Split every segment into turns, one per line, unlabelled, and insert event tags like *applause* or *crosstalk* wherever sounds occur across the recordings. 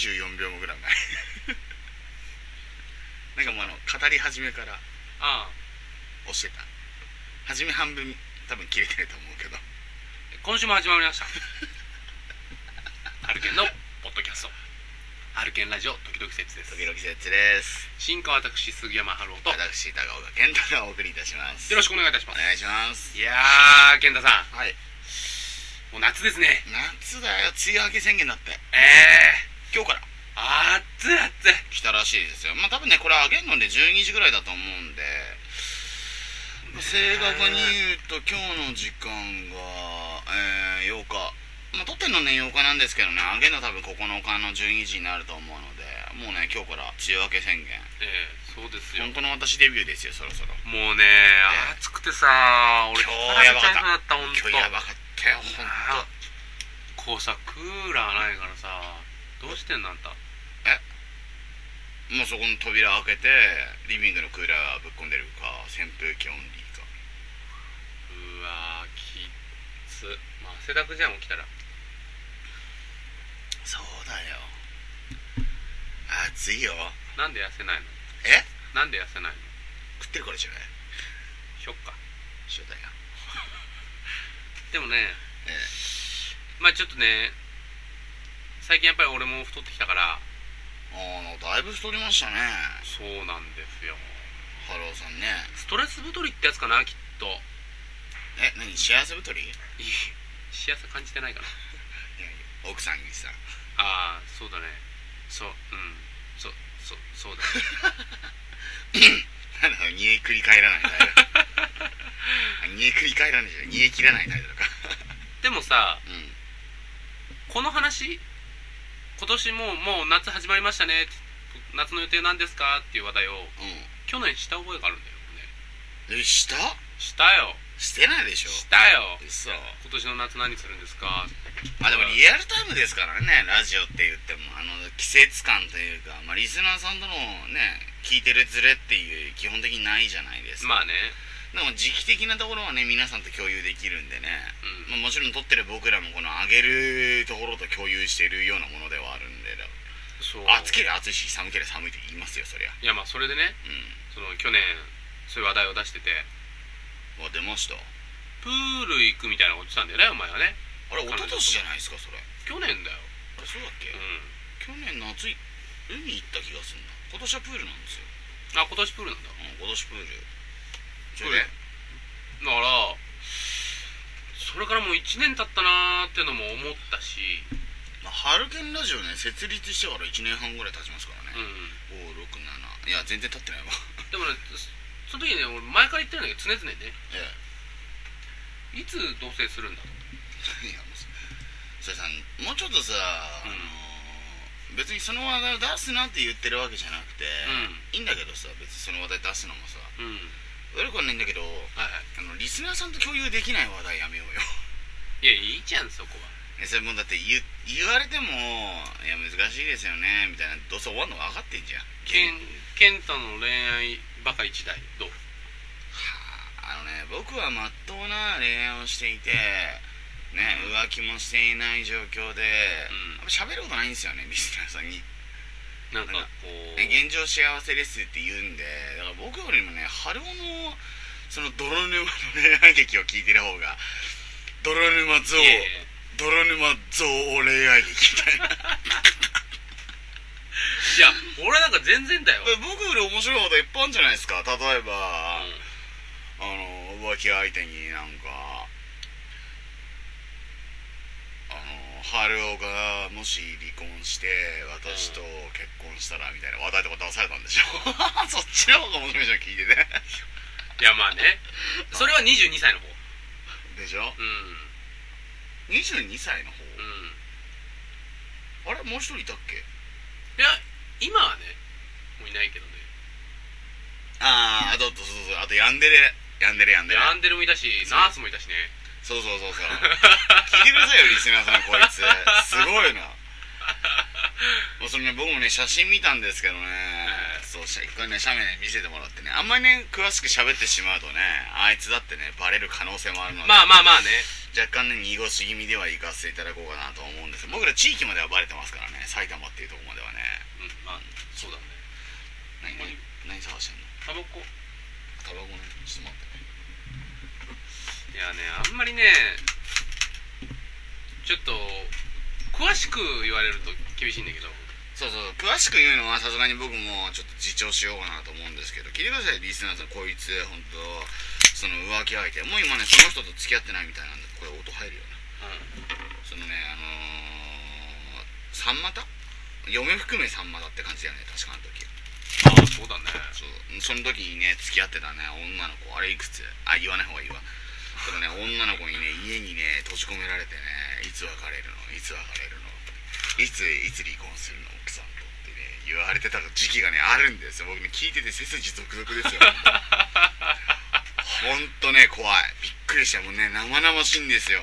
24秒ぐらい。前 *laughs* なんかもうあの語り始めから
ああ
押してた。初め半分多分切れてると思うけど。
今週も始まりました。アルケンのポッドキャスト。アルケンラジオ時々説です。
時々節です。
進化私杉山春夫とよ
私高岡健太がお送りいたします。
ろしくお願いいたします。
お願いします。
いやー健太さ
はい。
んもう夏ですね。
夏だよ。梅雨明け宣言だって
え
今日から
えー、暑い暑い
来たらしいですよ。まあ多分ねこれ上げるので12時ぐらいだと思うんで、まあ正確に言うと今日の時間が、えー8日。まあ撮ってんのね8日なんですけどね。上げるの多分9日の12時になると思うので。もうね今日から梅雨明け宣言。
ええそうですよ。
本当の私デビューですよそろそろ。
もうね暑くてさ俺
今日やばかった。今日やばかったよ本
あこうさクーラーないからさどうしてんのあんた。
当もうそこの扉開けてリビングのクーラーぶっ込んでるか扇風機オンリーか。
うわーきっつ。まあ汗だくじゃん起きたら。
そうだよ。暑いよ。
なんで痩せないの？
え？
なんで痩せないの？
食ってるからじゃない？
しょっか。
一緒だよ。*laughs*
でもね
え
まあちょっとね最近やっぱり俺も太ってきたから
えあのだいぶ太りましたね。
そうなんですよ。
ハローさんね。
ストレス太りってやつかなきっと。
え何幸せ太り？
幸せ感じてないかな。
奥さんにさ。
ああそうだね。そううん。そそそうだ *laughs*
なんだろう煮えくり返らないタイプ。煮えくり返らないじゃん煮え切らないタイプとか
でもさ
うん。
この話今年もうもう夏始まりましたね。夏の予定なんですか？っていう話題を。去年した覚えがあるんだよね。
した？
したよ。
してないでしょ。
したよ。
嘘。
今年の夏何するんですか？
あでもリアルタイムですからねラジオって言っても。あの季節感というか、まあ、リスナーさんとのね聞いてるズレっていう基本的にないじゃないですか。
まあね
でも時期的なところはね皆さんと共有できるんでね、
うん。
まあ、もちろん撮ってる僕らもこの上げるところと共有しているようなものではあるんで。
そう。
暑ければ暑いし寒ければ寒いって言いますよそりゃ。
いやまあそれでね
うん。
その去年そういう話題を出してて。
あ出ました。あ
プール行くみたいなこと言ってたんだよねお前はね。
れ一昨年じゃないですかそれ。あ
去年だよ。
れそうだっけ、
うん。
去年夏い海行った気がするな。今年はプールなんですよ、
あ今年プールなんだ。
うん、今年プール
だからそれからもう1年経ったなーってのも思ったし。
まあ、ハルケンラジオね設立してから1年半ぐらい経ちますから
う
ね、
ん。
567いや全然経ってないわ。
でもねそその時ね俺前から言ってるんだけど常々ね。
え
いつ同棲するんだと
えいやもうそそれさもうちょっとさ、
うん。
あのー別にその話題を出すなって言ってるわけじゃなくて、いいんだけどさ別にその話題出すのもさ。
うんうん
悪くはないんだけど
はいはい。
あのリスナーさんと共有できない話題やめようよ。
いやいいじゃんそこは。
えそれもうだって言言われてもいや難しいですよねみたいなどうせ終わるの分かってんじゃん。
ケンケンタの恋愛バカ一代どう？
あのね僕はまっとうな恋愛をしていてね浮気もしていない状況で、
うん。
喋ることないんですよねリスナーさんに。
なんかこう。
ね現状幸せですって言うんでだから僕春尾のその泥沼の恋愛劇を聞いてる方が泥沼像泥沼像恋愛劇みたいな。*laughs*
いや俺なんか全然だよ、
え僕より面白いこといっぱいあるんじゃないですか？例えば、
うん。
あの浮気相手になんかあの春尾がもし離婚して私と結婚したらみたいな話題とか出されたんでしょ *laughs* そっちの方が面白いじゃん聞いてね。
いやまあね。それは22歳の方。
でしょ？
うん。
22歳の方？
うん。
あれもう一人いたっけ？
いや今はねもういないけどね。
あああとそうそうそう。あとヤンデレ。ヤンデレヤンデレ。
ヤンデルもいたしナースもいたしね
そうそうそうそう。聞いてくださいよリスナーさんこいつ。すごいな。もうそれね僕もね写真見たんですけどね。そと一回ね写メね見せてもらってね。あんまりね詳しく喋ってしまうとねあいつだってねバレる可能性もあるので
まあまあまあね。
若干ね濁し気味では行かせていただこうかなと思うんです。僕ら地域まではバレてますからね埼玉っていうところまではね。
うんまあそうだね。
何何何探してんの？
タバコ。
タバコねちょっと待って。ね
いやねあんまりねちょっと詳しく言われると厳しいんだけど。
そうそう詳しく言うのはさすがに僕もちょっと自重しようかなと思うんですけど聞いてくださいリスナーさんこいつ本当その浮気相手。もう今ねその人と付き合ってないみたいなんでこれ音入るよね。
う
そのねあのー、さんまた？嫁含めさんまだって感じだよね確かあの時。
んああそうだね。
そう。その時にね付き合ってたね女の子。あれいくつ？あ言わない方がいいわそのね女の子にね家にね閉じ込められてねいつ別れるのいつ別れるのいついつ離婚するの奥さんとってね言われてた時期がねあるんですよ。僕ね聞いてて背筋ゾクゾクですよ。ほんとね怖い。びっくりした。もうね生々しいんですよ。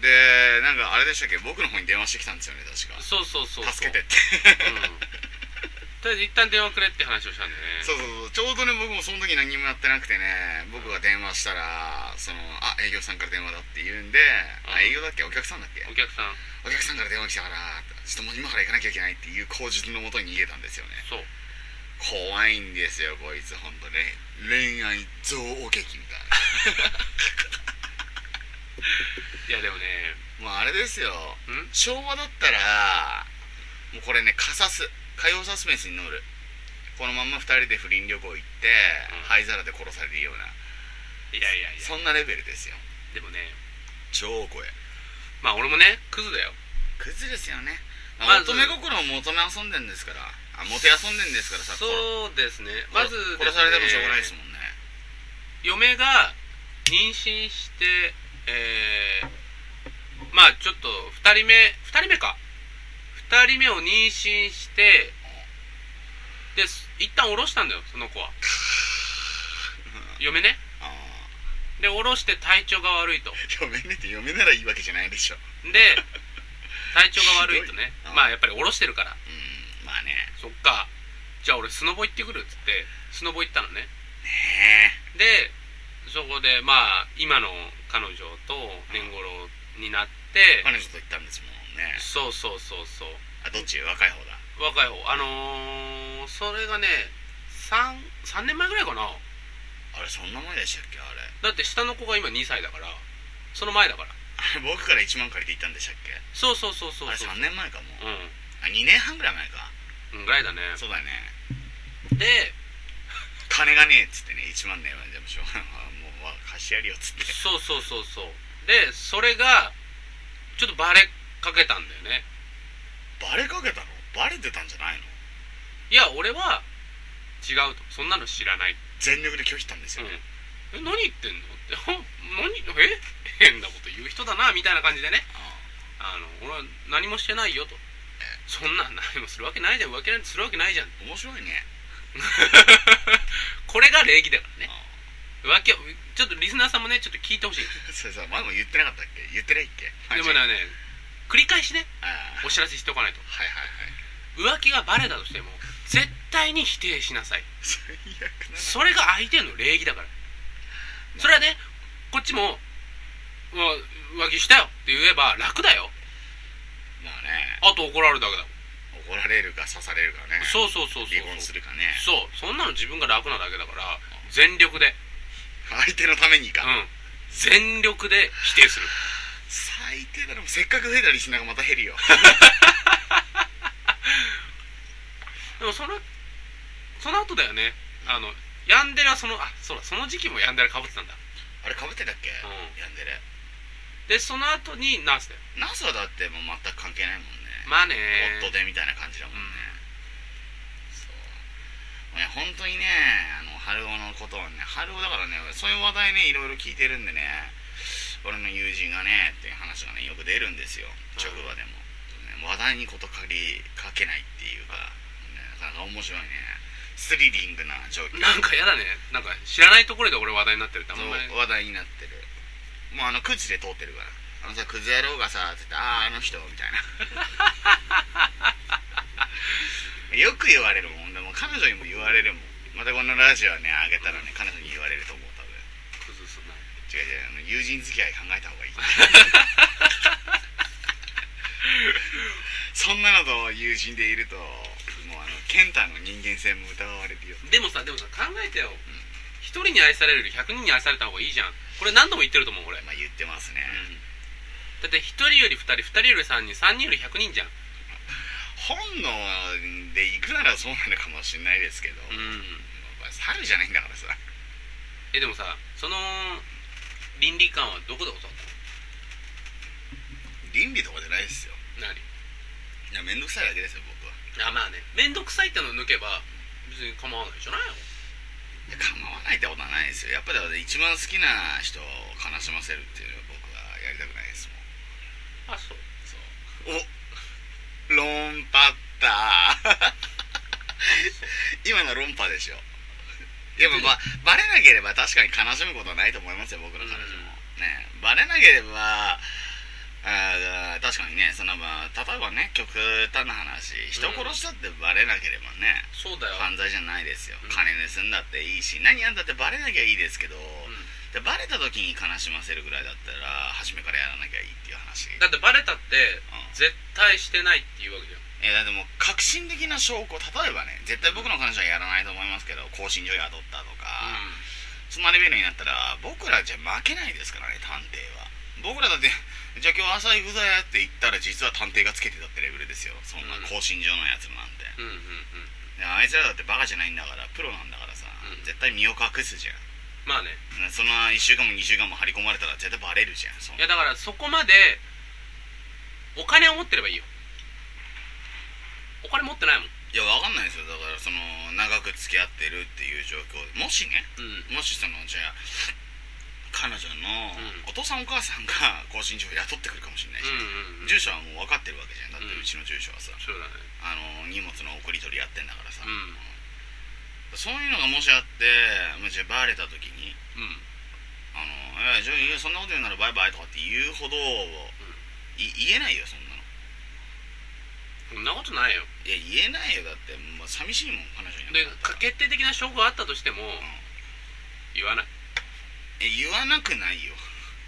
でなんかあれでしたっけ？僕の方に電話してきたんですよね確か。
そうそうそうそう。
助けてって。
うんとりあえず一旦電話くれって話をしたんでね。
そうそうそう。ちょうどね僕もその時何もやってなくてね。僕が電話したらそのあ営業さんから電話だって言うんで、あ営業だっけ？お客さんだっけ？
お客さん。
お客さんから電話来たからちょっともう今から行かなきゃいけないっていう口実のもとに逃げたんですよね。
そう。
怖いんですよこいつ本当ね恋愛憎悪劇みたい *laughs*
いやでもね。
なもうあれですよ。
ん？
昭和だったらもうこれねカサス火曜サスペンスに乗る。このまんま2人で不倫旅行行って、
うん。
灰皿で殺されるような。い
やいやいや。
そんなレベルですよ。
でもね
超怖い。
まあ俺もねクズだよ。
クズですよね、
まず
乙女心を求め遊んでんですから。あモテ遊んでんですからさ
そうですね。まず
殺殺されてもしょうがないですもんね。
嫁が妊娠してえー、まあちょっと2人目2人目か2人目を妊娠してです一旦下ろしたんだよその子は。嫁ね？
あ
で下ろして体調が悪いと。
あ嫁ねって嫁ならいいわけじゃないでしょ。
で体調が悪いとね。まあやっぱり下ろしてるから。
うんまあね。
そっか。じゃあ俺スノボ行ってくるっつってスノボ行ったのね。
ね
でそこでまあ今の彼女と年頃になって
え彼女と行ったんですもんね。
そうそうそうそう。
あどっち？若い方だ。
若い方。あのー、それがね 3, 3年前ぐらいかな。
あれそんな前でしたっけ？あれ。
だって下の子が今2歳だからその前だから。
あれ僕から1万借りて行ったんでしたっけ？
そうそうそうそう
あれ
そう
3年前かも。
う
あ2年半ぐらい前か。
んうんぐらいだね。
そうだよね。
で
金がねえっつってね1万ねえわでもしょうがない。もうわ貸してやるよっつって。
そうそうそうそう。でそれがちょっとバレかけたんだよね。
バレかけたの？バレてたんじゃないの？
いや俺は違うと。そんなの知らない。
全力で拒否したんですよね、
え何言ってんの？って。ほ *laughs* ん何？え？変なこと言う人だなみたいな感じでね。あの俺は何もしてないよと。そんなん何もするわけないじゃん。浮気なんてするわけないじゃん。
面白いね。*laughs*
これが礼儀だからね。
あ
浮気をちょっとリスナーさんもねちょっと聞いてほしい。*laughs*
それさ前も言ってなかったっけ？言ってないっけ？
で。もね繰り返しねお知らせしておかないと。
はいはいはい。
浮気がバレたとしても絶対に否定しなさい。
最悪だな。
それが相手の礼儀だから。それはねこっちも「うわ浮気したよ」って言えば楽だよ。
まあね。
あと怒られるだけだもん。
怒られるか刺されるかね。
そうそうそうそう
離婚するかね。
そう。そんなの自分が楽なだけだから全力で。
相手のためにか、
うん。全力で否定する
最低だろせっかく増えたリスナーがまた減るよ。*laughs*
でもそのその後だよね。あのヤンデレはそのあそうだその時期もヤンデレかぶってたんだ。
あれかぶってたっけ、
ん。
やんでる
でその後にナースだよ。
ナスはだってもう全く関係ないもんね。
まあね。
夫でみたいな感じだもんね、そう。ね本当にねあの春男のことはね春男だからねそういう話題ねいろいろ聞いてるんでね俺の友人がねっていう話がねよく出るんですよ。職場でも、ね話題にことかりかけないっていうか、ね、なかなか面白いね。スリリングな状況。
なんかやだね。なんか知らないところで俺話題になってるってあんまり。
話題になってる。もうあのクズで通ってるから。あのさクズ野郎がさつってあああの人みたいな。*laughs* よく言われるもん。でも彼女にも言われるもん。またこのラジオねあげたらね彼女に言われると思う違う違う友人付き合い考えた方がいい。*laughs* そんなのと友人でいるともうあの健太の人間性も疑われるよ。
でもさでもさ考えてよ。一人に愛されるより100人に愛された方がいいじゃん。これ何度も言ってると思う俺、
まあ言ってますね、
だって1人より2人2人より3人3人より100人じゃん。
本能で行くならそうなのかもしれないですけど、
うん
まあ猿じゃないんだからさ
えでもさその倫理観はどこで教わった
倫理とかじゃないですよ。
の何？
いや面倒くさいだけですよ僕は。
あまあね。面倒くさいってのを抜けば別に構わないじゃないよ
いや構わないってことはないですよ。やっぱり一番好きな人を悲しませるっていうのは僕はやりたくないですもん。
あそう。
そう。お論破った。*laughs* 今の論破でしょ *laughs* でもばバレなければ確かに悲しむことはないと思いますよ僕の彼女も、ね。バレなければあー確かにねそのまあ例えばね極端な話人殺したってバレなければね、
そうだよ、
犯罪じゃないですよ、
うん。
金盗んだっていいし何やんだってバレなきゃいいですけど、
うん。
でバレた時に悲しませるぐらいだったら初めからやらなきゃいいっていう話。
だってバレたって
うん。
絶対してないっていうわけじゃん
えだってもう革新的な証拠例えばね絶対僕の彼女はやらないと思いますけど更新所雇ったとか、そん。なレベルになったら僕らじゃ負けないですからね探偵は。僕らだってじゃあ今日朝行くぞやって言ったら実は探偵がつけてたってレベルですよ。そんな
うん。
更新所のやつなんて、
うんうんうん。
であいつらだってバカじゃないんだからプロなんだからさ、
うん。
絶対身を隠すじゃん。
まあね。
ねその1週間も2週間も張り込まれたら絶対バレるじゃん
いやだからそこまでお金を持ってればいいよお金持ってないもん。
いやわかんないですよ。だからその長く付き合ってるっていう状況。もしね
うん。
もしそのじゃあ彼女の
うん。
お父さんお母さんが更新所を雇ってくるかもしれないし、
うんうんうん。
住所はもう分かってるわけじゃん。だって
う
ちの住所はさ、
そうだね。
あの荷物の送り取りやってんだからさ、
うん。
そういうのがもしあってもうじゃあバレた時に
うん。
あのいやそんなこと言うならバイバイとかって言うほど、い言えないよそんな。の
そんなことないよ。
いや言えないよ。だってもう寂しいもん彼女いな
で
くなったら
決定的な証拠があったとしても言わない。
え言わなくないよ。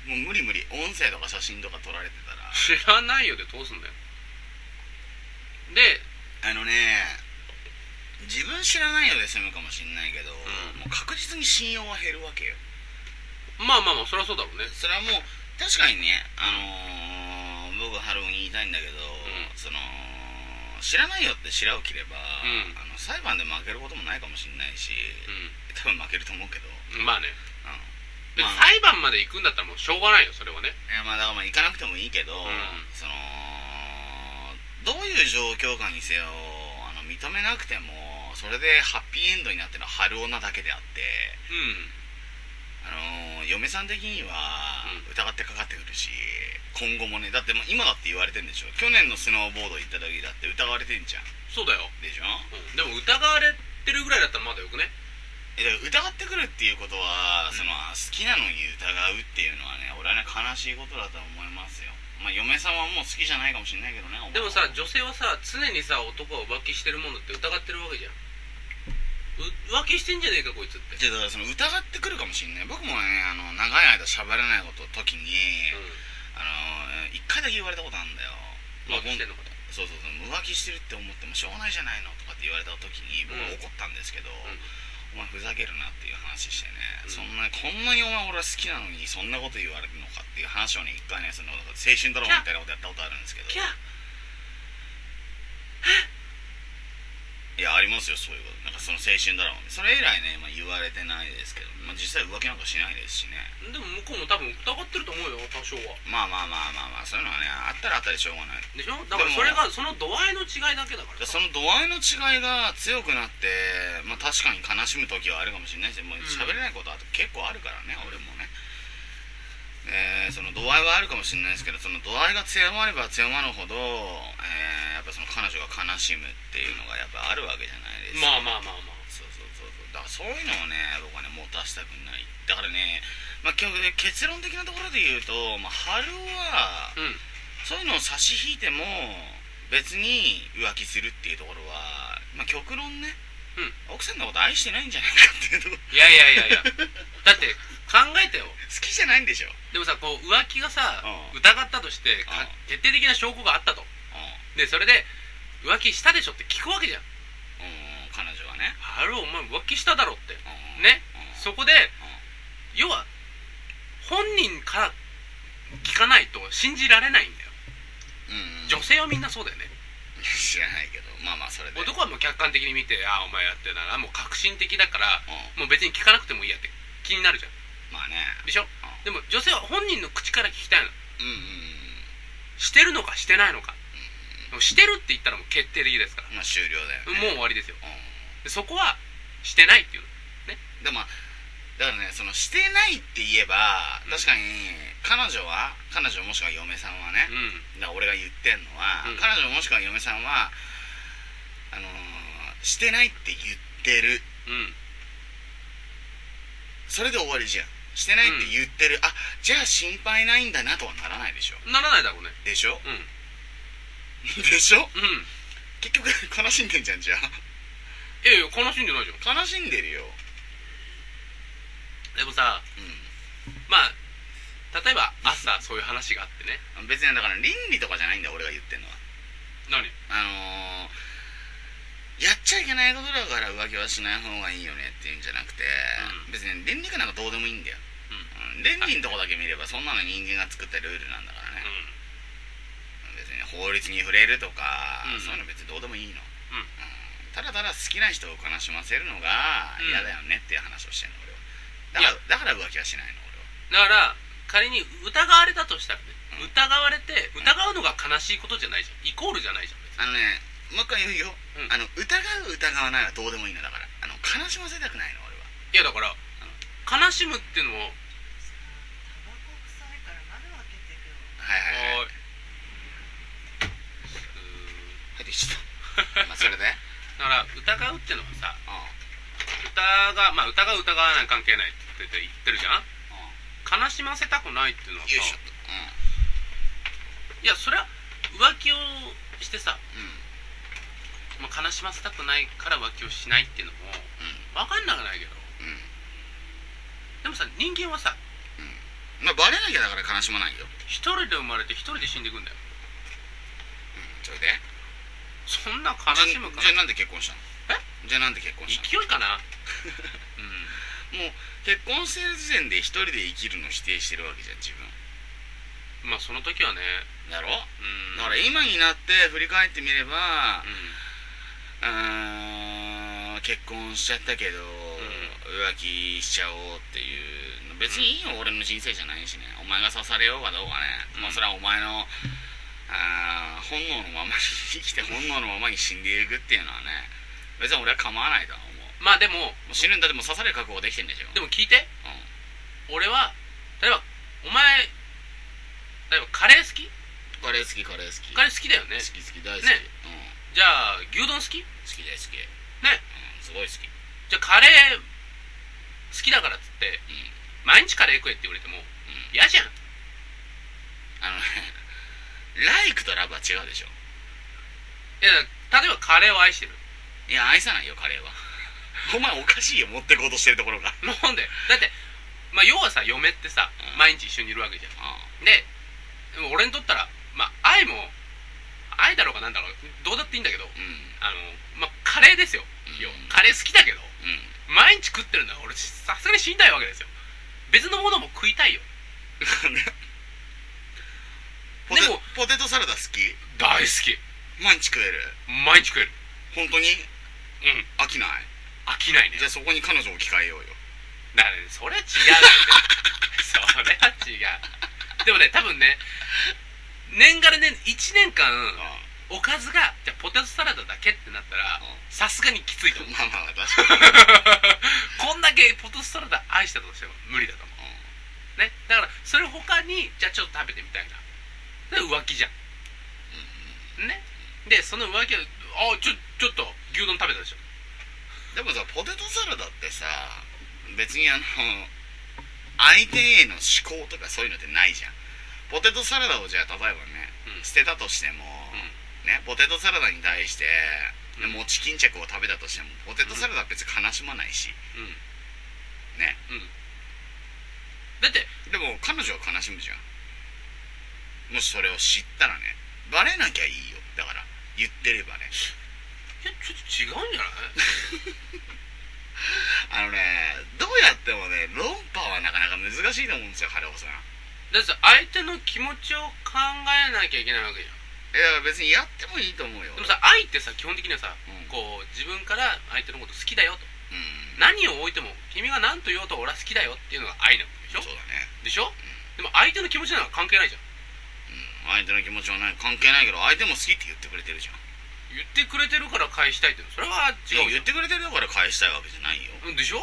もう無理無理。音声とか写真とか撮られてたら。
知らないよで通すんだよ。で
あのね自分知らないよで済むかもしんないけど、
ん。
もう確実に信用は減るわけよ。
まあまあまあそりゃそうだろうね。
それはもう確かにねあのー、僕ハローに言いたいんだけど、
ん。
その知らないよって白を切れば、
ん。
あの裁判で負けることもないかもしんないし、
う
多分負けると思うけど、うん
んまあね。で
まあ。
裁判まで行くんだったらもうしょうがないよそれはね。
いやまあだからまあ行かなくてもいいけど、
ん。
そのどういう状況下にせよあの認めなくてもそれでハッピーエンドになってるのは春女だけであって
うん
あの嫁さん的には
うん。
疑ってかかってくるし、今後もねだってもう今だって言われてんでしょ。去年のスノーボード行った時だって疑われてんじゃん。
そうだよ、
でしょ？
うん、でも疑われてるぐらいだったらまだよくね？
疑ってくるっていうことは、その好きなのに疑うっていうのはね俺はね悲しいことだと思いますよ。まあ嫁さんはもう好きじゃないかもしれないけどね
でもさ女性はさ常にさ男が浮気してるものって疑ってるわけじゃん。う浮気してんじゃねえかこいつって。
じゃあだからその疑ってくるかもしれない。僕もねあの長い間喋らないこと時に、あの一回だけ言われたことあるんだよ。
うん浮気してんのかと。
そうそうそう。浮気してるって思ってもしょうがないじゃないのとかって言われた時に僕は怒ったんですけど、お前ふざけるなっていう話してね、
うん。
そんなこんなにお前俺は好きなのにそんなこと言われるのかっていう話をね一回ねその青春ドラマみたいなことやったことあるんですけど。
キャ
いやありますよそういうこと。なんかその青春ドラマ。それ以来ね、まあ、言われてないですけど、まあ、実際浮気なんかしないですしね。
でも向こうも多分疑ってると思うよ多少は。
まあまあまあまあまあそういうのはねあったらあったでしょうがない。
でしょ？だからそれがその度合いの違いだけだから
その度合いの違いが強くなって、まあ、確かに悲しむ時はあるかもしれないしもう喋れないことは結構あるからね、俺もね。えーその度合いはあるかもしれないですけどその度合いが強まれば強まるほど、えーぱその彼女が悲しむっていうのがやっぱあるわけじゃないですか。
まあまあまあまあ。
そうそうそう。そうだからそういうのをね僕はね持たせたくない。だからねまあ結論的なところで言うと、まあ、春は
うん。
そういうのを差し引いても別に浮気するっていうところはまあ極論ね、
うん。
奥さんのこと愛してないんじゃないかっていうとこ
いやいやいやいや。だって考えてよ。
好きじゃないんでしょ。
でもさこう浮気がさ
うん。
疑ったとしてか
うん。
決定的な証拠があったと。
う
でそれで浮気したでしょって聞くわけじゃん。
彼女はね、
あれお前浮気しただろって。
うん
ね。
うん。
そこで要は本人から聞かないと信じられないんだよ。
うん。うん
女性はみんなそうだよね。
知らないけど。まあまあそれで。
男はもう客観的に見てああお前やってるなもう確信的だから
うん。
もう別に聞かなくてもいいやって。気になるじゃん。
まあね。
でしょ？でも女性は本人の口から聞きたいの。
うんうんうん。
してるのかしてないのかでもしてるって言ったらもう決定的ですから。
まあ終了だよね。
もう終わりですよ。
う
でそこはしてないっていう。の
んでもだからねそのしてないって言えば
うん。
確かに彼女は彼女もしくは嫁さんはね、
うん。
だから俺が言ってんのは、
うん。
彼女もしくは嫁さんはあのーしてないって言ってる。
うん。
それで終わりじゃん。してないって言ってる、あじゃあ心配ないんだなとはならないでしょ。
ならないだろうね。
でしょ？
うん *laughs*
でしょ？
うん。
結局悲しんでんじゃんじゃあ。
いやいや悲しんでないじゃん。
悲しんでるよ。
でもさ
う
まあ例えば朝そういう話があってね。
ん別にだから倫理とかじゃないんだよ俺が言ってんのは。
何？
あのー、やっちゃいけないことだから浮気はしない方がいいよねっていうんじゃなくて、
うん。
別に倫理かなんかどうでもいいんだよ、
うん。
うん、倫理のとこだけ見ればそんなの人間が作ったルールなんだから法律に触れるとか、
うん
そういうの別にどうでもいいの、
うん。
うん。ただただ好きな人を悲しませるのが
うん。
嫌だよねっていう話をしてんの俺は。だからだから浮気はしないの俺は。
だから仮に疑われたとしたらね、
うん。
疑われて疑うのが悲しいことじゃないじゃん。イコールじゃないじゃん別に。
あのねもう一回言うよ、
うん。
あの疑う疑わないはどうでもいいのだから。あの悲しませたくないの俺は。い
やだから悲しむっていうのも
タバコ臭いから窓開けてるよ
はいはいはい
おい
入ってきちゃった。*laughs* まあそれで？
だから疑うっていうのはさ
うん。うん
疑まあ疑う疑わない関係ないって言ってるじゃん？悲しませたくないっていうのはさ
よいしょ。
いやそれは浮気をしてさ、
うん。うん
まあ、悲しませたくないから浮気をしないっていうのも分かんなくないけど。
うん。
でもさ人間はさ
まあバレなきゃだから悲しまないよ。
一人で生まれて一人で死んでいくんだよ。
うん。それで？
そんな悲しむか
じゃあなんで結婚したの？
え？
じゃあなんで結婚した
勢いかな？*laughs* うん。
のもう結婚してる時点で一人で生きるの否定してるわけじゃん自分。
まあその時はね。
だろ？
うん。
だから今になって振り返ってみれば
う
ん。結婚しちゃったけど、浮気しちゃおうっていう別にいいよ、俺の人生じゃないしね。お前が刺されようがどうかね、
うん。
もうそれはお前のあー本能のままに生きて本能のままに死んでいくっていうのはね別に俺は構わないとは思う。ん
まあでも
もう死ぬんだってもう刺される覚悟できてんでしょ
でも聞いて。
う
俺は例えばお前例えばカレー好き？
んカレー好きカレー好き。
カレー好きだよね。
好き好き大好き、
ね。
うん。
じゃあ牛丼好き？
好き大好き。
ね。
うんすごい好き。
じゃあカレー好きだからっつって
うん。
毎日カレー食えって言われても
うん。
嫌じゃん。
あのねライクとラブは違うでしょ。
いや例えばカレーを愛してる。
いや愛さないよカレーは。*laughs* お前おかしいよ持ってこうとしてるところが。*laughs*
なんで？だってまあ要はさ嫁ってさ
うん。
毎日一緒にいるわけじゃん。
あ
ででも俺にとったらまあ愛も愛だろうがなんだろうどうだっていいんだけど
うん。
あのまあカレーですよ。カレー好きだけど
うん。
毎日食ってるんだ俺さすがに死にたいわけですよ。別のものも食いたいよ
ポテ
でも
ポテトサラダ好き？
大好き。
毎日食える？
毎日食える。
本当に？
うん。
飽きない？
飽きないね。
じゃあそこに彼女を置き換えようよ。
だからねそれは違うって。それは違う。でもね多分ね年がら年1年間
あ
おかずがじゃあポテトサラダだけってなったらさすがにきついと思う。
まあまあ確かに。
こんだけポテトサラダ愛したとしても無理だと思う。ね。だからそれ他にじゃあちょっと食べてみたいな。で浮気じゃん。ね。でその浮気はあちょちょっと牛丼食べたでしょ。
でもさポテトサラダってさ別にあの相手への思考とかそういうのってないじゃん。ポテトサラダをじゃあ例えばね、
うん。
捨てたとしても、ねポテトサラダに対してで餅巾着を食べたとしてもポテトサラダは別に悲しまないし。
うん。
ね。
うん。だって
でも彼女は悲しむじゃんもしそれを知ったらねバレなきゃいいよ。だから言ってればね。
いやちょっと違うんじゃない？*laughs*
あのねどうやってもね論破はなかなか難しいと思うんですよ春尾さん。
だってさ相手の気持ちを考えなきゃいけないわけじゃん。
いや別にやってもいいと思うよ。
でもさ愛ってさ基本的にはさ、
うん。
こう自分から相手のこと好きだよと。
うん。
何を置いても君が何と言おうと俺は好きだよっていうのが愛なわけでしょ？
そうだね。
でしょ、でも相手の気持ちなんか関係ないじゃん
うん相手の気持ちはね関係ないけど相手も好きって言ってくれてるじゃん。
言ってくれてるから返したいってそれは違う
言ってくれてるから返したいわけじゃないよ。
んでしょ？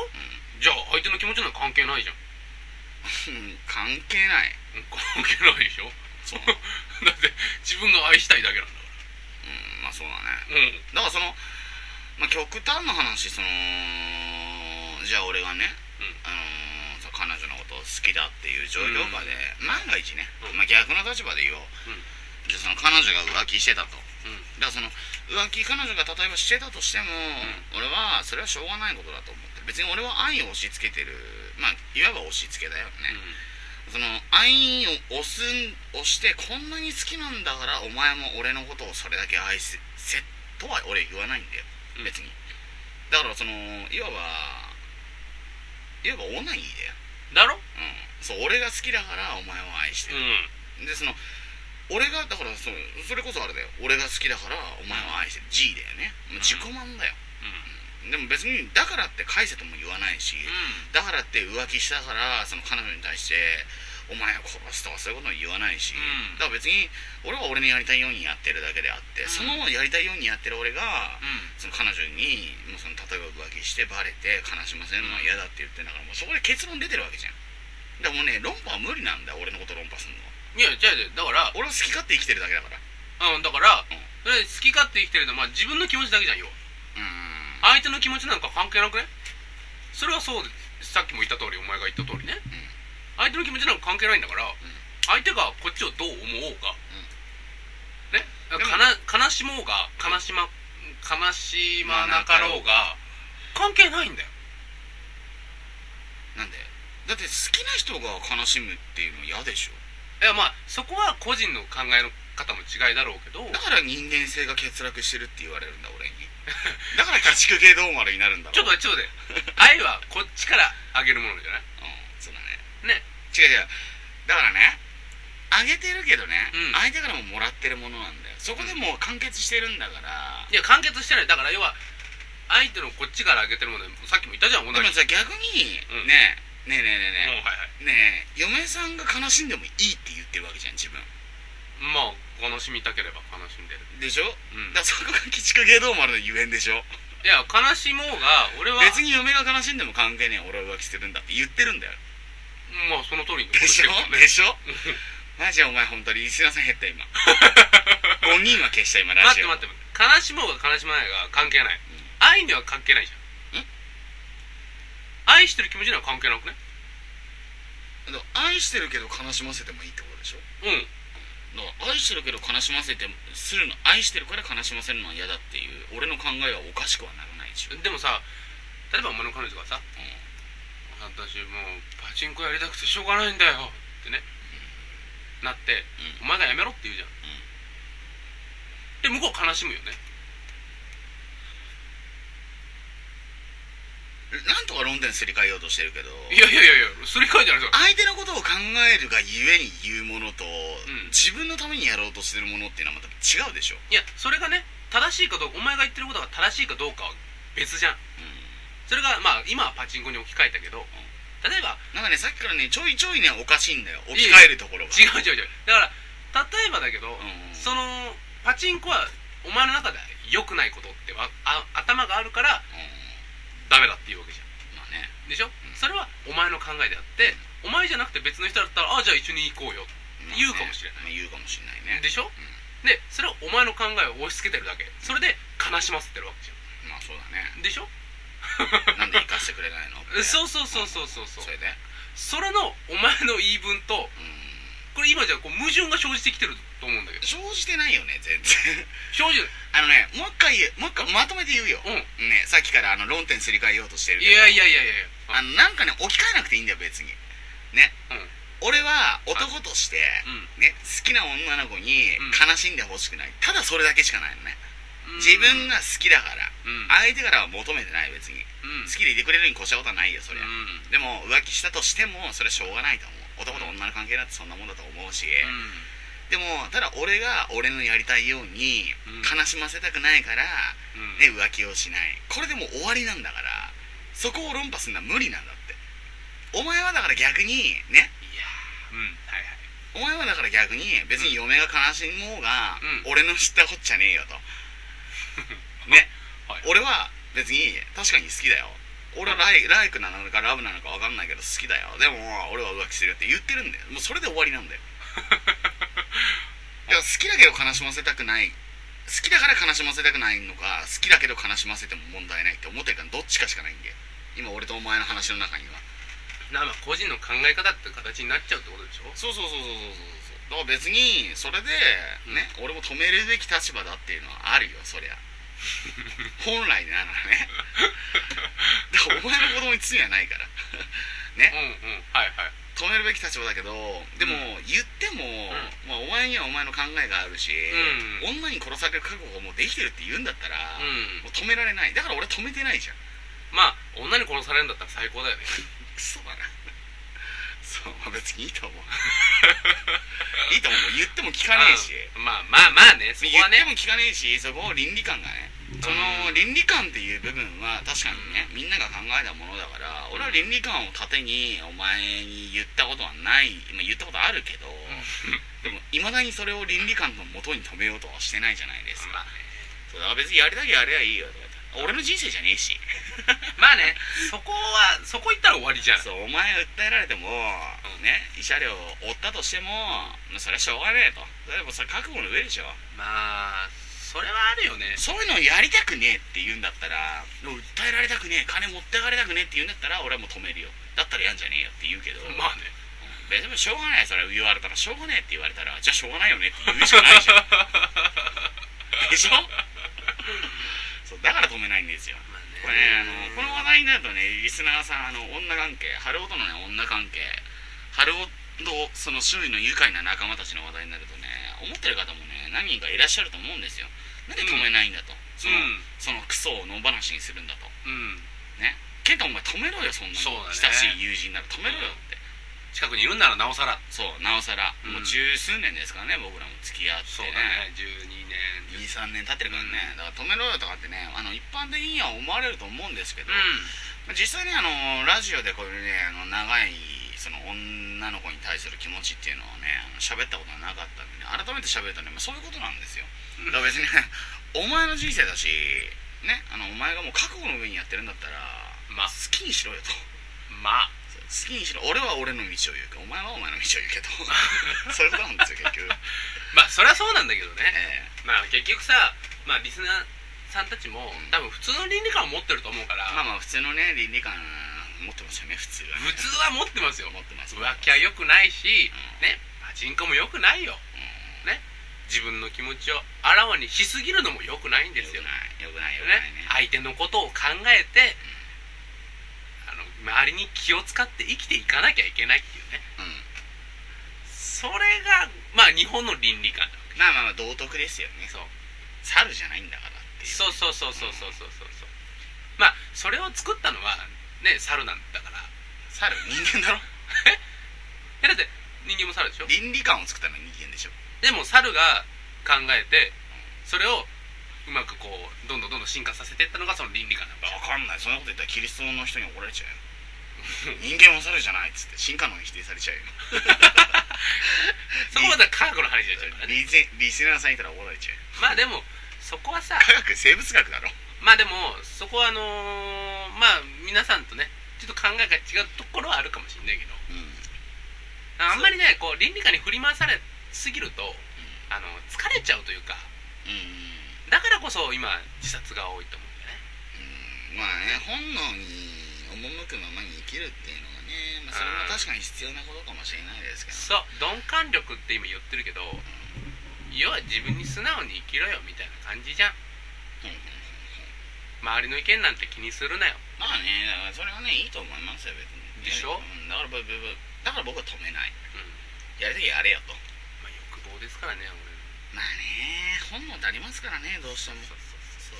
じゃあ相手の気持ちなんか関係ないじゃん。
うん関係ない。
うん関係ないでしょ？
そう。*laughs*
だって自分が愛したいだけなんだか
うんまあそうだね。
らうん。
だからその、まあ、極端な話そのじゃあ俺がね、
うん。
あのーことを好きだっていう状況下で、万が一ね、
うん。
まあ、逆の立場で言おう、
うん。
じゃあその彼女が浮気してたと。
うん。
だからその浮気彼女が例えばしてたとしても、俺はそれはしょうがないことだと思って別に俺は愛を押し付けてる。まあいわば押し付けだよね、その愛を押す押してこんなに好きなんだからお前も俺のことをそれだけ愛せせとは俺言わないんだよ。
うん。
別に、だからそのいわばいわばオナニーだよ
だろ？
うん。そう俺が好きだからお前を愛して
う
る、
ん。
でその俺がだからそそれこそあれだよ。俺が好きだからお前を愛してる。G だよね。自己満だよ、でも別にだからって返せとも言わないし、
う
だからって浮気したからその彼女に対してお前を殺すとかそういうことも言わないし、
うん。
だから別に俺は俺のやりたいようにやってるだけであって、
うん。
そのやりたいようにやってる俺が、
んうん。
その彼女にもうその例えば浮気してバレて悲しませるのは嫌だって言ってんだからもうそこで結論出てるわけじゃん。だからもうね論破は無理なんだ俺のこと論破するのは。い
やじゃあだから
俺は好き勝手生きてるだけだから。
うんだから
うん。
それ好き勝手生きてるのは、まあ、自分の気持ちだけじゃんよ
うん。
相手の気持ちなんか関係なくね？それはそうです。さっきも言った通りお前が言った通りね、相手の気持ちなんか関係ないんだから、相手がこっちをどう思おうが、ね？かな悲しもうが悲しま悲しまなかろうが関係ないんだよ。
なんで？だって好きな人が悲しむっていうの嫌でしょ。
いやまあそこは個人の考えの方の違いだろうけど。
だから人間性が欠落してるって言われるんだ俺に。だから鬼畜系ドーマルになるんだろ *laughs*
ちょっと待ってちょっと待って。愛はこっちからあげるものじゃない？
うんね。
ね
違う違う。だからねあげてるけどね、
うん。
相手からももらってるものなんだよ。そこでもう完結してるんだから、
いや完結してない。だから要は相手のこっちからあげてるものでさっきも言ったじゃん同じ
でもさ逆に、
うん。
ねえねえねえねえ
うん
ね
はいはい。
えねえ嫁さんが悲しんでもいいって言ってるわけじゃん自分。
まあ悲しみたければ悲しんでる。
でしょ、
うん。
だからそこが鬼畜系ドーマルのゆえんでしょ？
いや悲しもうが俺は
別に嫁が悲しんでも関係ねえ俺は浮気してるんだって言ってるんだよ
まあその通りに
でしょ？
ね。
でしょ？*laughs* マジお前本当にリスナーさん減った今。*laughs* 5人は消した今ラジオ。
待って待って悲しもうが悲しまないが関係ない、愛には関係ないじゃん。
ん
愛してる気持ちには関係なくね？
愛してるけど悲しませてもいいってことでしょ？
うん。
愛してるけど悲しませてするの愛してるから悲しませるのは嫌だっていう俺の考えはおかしくはならないでしょ、
でもさ例えばお前の彼女がさ「私もうパチンコやりたくてしょうがないんだよ」ってね、なって、お前がやめろって言うじゃん、で向こう悲しむよね。
なんとか論点すり替えようとしてるけど。
いやいやいやいやすり替えじゃないですか
相手のことを考えるがゆえに言うものと、
ん。
自分のためにやろうとしてるものっていうのはまた違うでしょ、
いやそれがね正しいかどうかお前が言ってることが正しいかどうかは別じゃんそれがまあ今はパチンコに置き換えたけど例えば
なんかねさっきからねちょいちょいねおかしいんだよ。置き換えるところが。
違う違う違う。だから例えばだけど、
うん
そのパチンコはお前の中で良くないことってわあ頭があるから
うん。
ダメだっていうわけじゃ
まあね。
んでしょ、それはお前の考えであってお前じゃなくて別の人だったらあじゃあ一緒に行こうよって言うかもしれない、
まあ言うかもしれないね。
でしょ、でそれはお前の考えを押し付けてるだけ。それで悲しませてるわけじゃ
まあそうだね。
んでしょ？*laughs*
なんで生かしてくれないの？
そうそうそうそうそうそう。
それで？
それのお前の言い分と
うん。
これ今じゃこう矛盾が生じてきてると思うんだけど。
生じてないよね全然。
生じる。
あのねもう一回もう一回まとめて言うよ、
うん。
ねさっきからあの論点すり替えようとしてる
い
けど。
やいやいやいやいや。
あのなんかね置き換えなくていいんだよ別に。ね。
うん。
俺は男として、
うん。
ね、好きな女の子に
うん。
悲しんでほしくない。ただそれだけしかないのね。
うん
自分が好きだから
うん。
相手からは求めてない別に。
うん。
好きでいてくれるに越したことはないよそりゃ。
うん。
でも浮気したとしてもそれはしょうがないと思う。男と女の関係だってそんなもんだと思うし、でもただ俺が俺のやりたいように
うん。
悲しませたくないから、
うん。
ね、浮気をしない。これでもう終わりなんだからそこを論破するのは無理なんだって。お前はだから逆にね。
いやーうん。はいはい。
お前はだから逆に別に嫁が悲しもうが、
うん。
俺の知ったこっちゃねえよとね、
はい。
俺は別に確かに好きだよ。俺はライ,、ライクなのかラブなのか分かんないけど好きだよ。でも俺は浮気するよって言ってるんだよ。もうそれで終わりなんだよ。*laughs* いや好きだけど悲しませたくない好きだから悲しませたくないのか好きだけど悲しませても問題ないって思ってるからどっちかしかないんだよ。今俺とお前の話の中には。
なまあ個人の考え方って形になっちゃうってことでしょ？
そうそうそうそうそうそうだから別にそれでね、俺も止めるべき立場だっていうのはあるよそりゃ本来ならね。*laughs* だからお前の子供に罪はないから。ね。
うんうん。はいはい。
止めるべき立場だけどでも、言っても、まあ、お前にはお前の考えがあるし、
うん
女に殺される覚悟がもうできてるって言うんだったら、
うん
もう止められない。だから俺止めてないじゃん。
まあ女に殺されるんだったら最高だよね。*laughs*
クソだなそうまあ別にいいと思う。*laughs* いいと思う。言っても聞かねえし、
うんまあまあまあね。そこはね。
言っても聞かねえしそこを倫理観がねその倫理観っていう部分は確かにねみんなが考えたものだから俺は倫理観を盾にお前に言ったことはないまあ言ったことあるけどでもいまだにそれを倫理観のもとに止めようとはしてないじゃないですか。そうだから別にやりたきゃやればいいよ俺の人生じゃねえし。
まあねそこはそこ行ったら終わりじゃん。
そうお前訴えられてもね慰謝料を負ったとしてもまあそれはしょうがねえと。例えばそれ覚悟の上でしょ。
まあそれはあるよね。
そういうのやりたくねえって言うんだったら訴えられたくねえ金持ってかれたくねえって言うんだったら俺はもう止めるよ。だったらやんじゃねえよって言うけど。
まあね。
別にしょうがないそれ言われたらしょうがねえって言われたらじゃあしょうがないよねって言うしかないじゃん。*laughs* でしょ？そうだから止めないんですよ。
まあね。
これねあのこの話題になるとねリスナーさんあの女関係春男とのね女関係春男とその周囲の愉快な仲間たちの話題になるとね思ってる方もね何人かいらっしゃると思うんですよ。なんで止めないんだと、その
うん。
そのクソを野放しにするんだと。
うん。
ね。ケンタお前止めろよそんなに親しい友人なら止めろよって、
近くにいるんならなおさら。
そうなおさら、
うん。
もう十数年ですからね僕らも付き合って
そうだ
ね。
ね12年。
23年経ってるからね、だから止めろよとかってねあの一般的には思われると思うんですけど、実際ねあのラジオでこういうねあの長いその女の子に対する気持ちっていうのをね喋ったことがなかったんでね改めて喋るとね、まあ、そういうことなんですよ。だから別にねお前の人生だしねあのお前がもう覚悟の上にやってるんだったら
まあ。
好きにしろよと。
んまあ。
好きにしろ。俺は俺の道を行く。お前はお前の道を行けと。*laughs* そういうことなんですよ結局。*laughs*
まあそりゃそうなんだけどね。
え
まあ結局さまあリスナーさんたちも
うん。
多分普通の倫理観を持ってると思うから。
えまあまあ普通のね倫理観持ってますよね普通は、
普通は持ってますよ。
持ってます。
浮気は良くないし、
うん、
ねパチンコも良くないよ、
うん、
ね自分の気持ちをあらわにしすぎるのも良くないんですよ。
良くない良くない
ね、
ね、
相手のことを考えて、うん、あの周りに気を使って生きていかなきゃいけないっていうね、それがまあ日本の倫理観だ
まあまあまあ道徳ですよね。
そう。
猿じゃないんだからっていう、
ね、そうそうそうそうそうそうそう、まあそれを作ったのはね猿なんだから。
猿？人間だろ？
え？だって人間も猿でしょ？
倫理観を作ったのは人間でしょ。
でも猿が考えてそれをうまくこうどんどんどんどん進化させていったのがその倫理観なんだ。
わかんない。そんなこと言ったらキリストの人に怒られちゃうよ。*laughs* 人間は猿じゃないっつって進化論に否定されちゃうよ。*laughs*
そこまでは科学の話になっちゃうからね。
リゼリスナーさんいたら怒られちゃうよ。
まあでもそこはさ
科学生物学だろ。
まあでもそこはあのーまあ皆さんとねちょっと考えが違うところはあるかもしれないけど。
うん。
あんまりねこう倫理観に振り回されすぎるとあの疲れちゃうというか。
うん
だからこそ今自殺が多いと思うんだよね。
うん。まあね本能に赴くままに生きるっていうのがね、まあ、それも確かに必要なことかもしれないですけど。
そう鈍感力って今言ってるけど要は自分に素直に生きろよみたいな感じじゃん
うん。うんうん
周りの意見なんて気にするなよ。
まあねだからそれはねいいと思いますよ別に。
でしょ？
うんだから僕僕だから僕は止めない。
うん。
やりたきゃやれよと。
まあ欲望ですからね俺
まあね本能ってありますからねどうしても。
そうそう
そう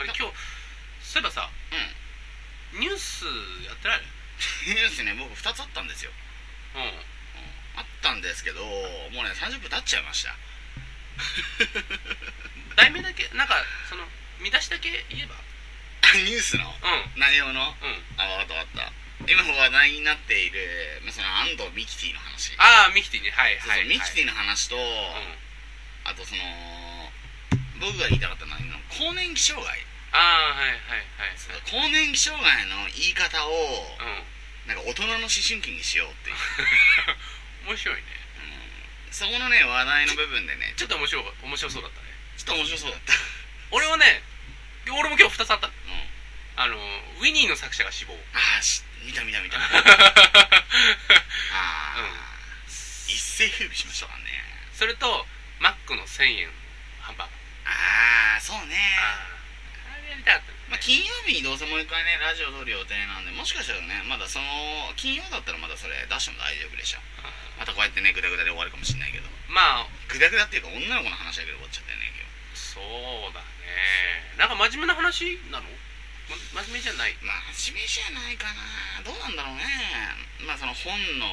あれ今日そういえばさ
うん。
ニュースやってない？
ニュースね僕2つあったんですよ、
うん。
うん。あったんですけどもうね30分経っちゃいました。*laughs*
題名だけなんかその見出しだけ言えば。*laughs*
ニュースの？
うん。
内容の？
うん。
あ分かった分かった。今話題になっている、まあ、その安藤ミキティの話。
ああミキティね。はいはい
ミキティの話と、
うん。
あとその僕が言いたかったのは更年期障害。
ああはいはいはい
更年期障害の言い方を
うん。
なんか大人の思春期にしようっていう、*laughs*
面白いね。
うん。そこのね話題の部分でね
ちょっと面白い面白そうだったね。
ちょっと面白そうだった
俺はね俺も今日2つあったの。
うん。
あのウィニーの作者が死亡。
ああし見た見た見た。*laughs* ああ、一世風靡しましたからね。
それとマックの1000円ハンバー
ああそうね。
ガー。あれやりたかった
まあ、金曜日にどうせもう一回ねラジオ撮る予定なんでもしかしたらねまだその金曜だったらまだそれ出しても大丈夫でしょ。またこうやってねグダグダで終わるかもしれないけど。
まあ。
グダグダっていうか女の子の話だけで終わっちゃったよね今
そうだね。なんか真面目な話なの？ま真面目じゃない？
真面目じゃないかな。どうなんだろうね。まあその本能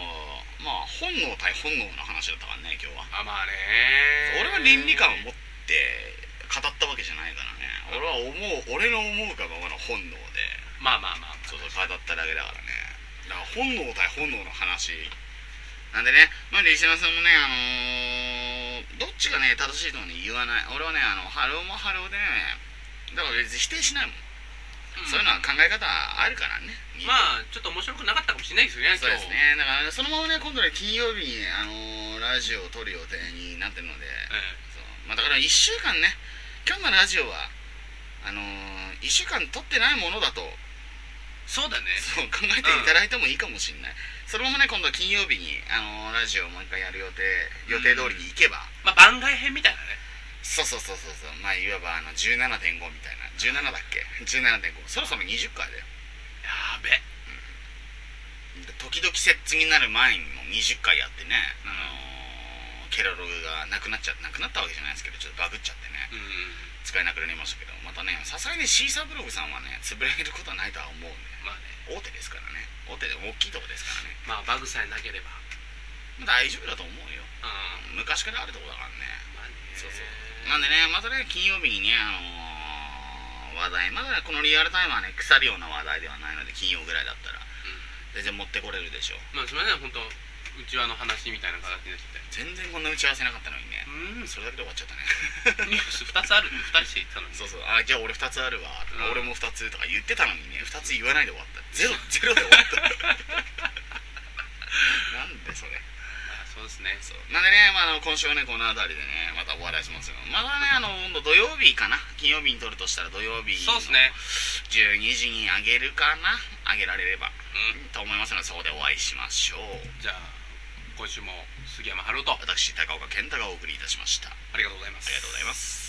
まあ本能対本能の話だったからね今日は。
あまあね。
俺は倫理観を持って語ったわけじゃないからね。俺は思う俺の思うがままの本能で。
まあまあまあ。
そうそう語っただけだからね。だから本能対本能の話。なんでねまあリスナーさんもねあのーどっちがね正しいとはね言わない。俺はねあのハローもハローでねだから別に否定しないもん、そういうのは考え方あるからね。
まあちょっと面白くなかったかもしれないですよね
そうですね。だからそのままね今度ね金曜日に、あのーラジオを撮る予定になってるので、
今日、え。
そう。まあ、だから1週間ね。今日のラジオはあのー、1週間撮ってないものだと。
えそうだね。
そう考えていただいてもいいかもしれない、そのままね今度は金曜日に、あのーラジオをもう一回やる予定予定通りに行けば、
まあ番外編みたいなね。
そうそうそうそうそう。まあいわばあの17.5みたいな。17だっけ？17.5そろそろ20回だよ。
やべ。え
で時々接次になる前にも20回やってね、あのーケロログがなくなっちゃってなくなったわけじゃないですけどちょっとバグっちゃってね。
うん。
使えなくなりましたけどまたねさすがにシーサーブログさんはね潰れることはないとは思うんで。
まあね
大手ですからね。大手で大きいとこですからね。
まあバグさえなければ。
まあ大丈夫だと思うよ。
うん。
昔からあるとこだからね。
まあね。
そうそう。なんでねまたね金曜日にねあのー話題。まだねこのリアルタイムはね腐るような話題ではないので金曜ぐらいだったら。全然持ってこれるでしょ
まあすみません本当うちわの話みたいな形になっちゃって
全然こんな打ち合わせなかったのにね。
うん。
それだけで終わっちゃったね。
ニュース2つあるって2人して言ってたのに。
そうそう。あじゃあ俺2つあるわ、
うん。
俺も2つとか言ってたのにね。2つ言わないで終わった。ゼロゼロで終わった。*laughs* なんでそれ。
あそうですね。
そう。なんでね、まあ、今週はねこの辺りでねまたお笑いしますよまたねあの今度土曜日かな。金曜日に撮るとしたら土曜日
そうですね。
12時にあげるかな。あげられれば。
うん。
と思いますのでそこでお会いしましょう。
じゃあ今週も杉山春人あ
私高岡健太がお送りいたしました。あ
りがとうございます。
りがとうございます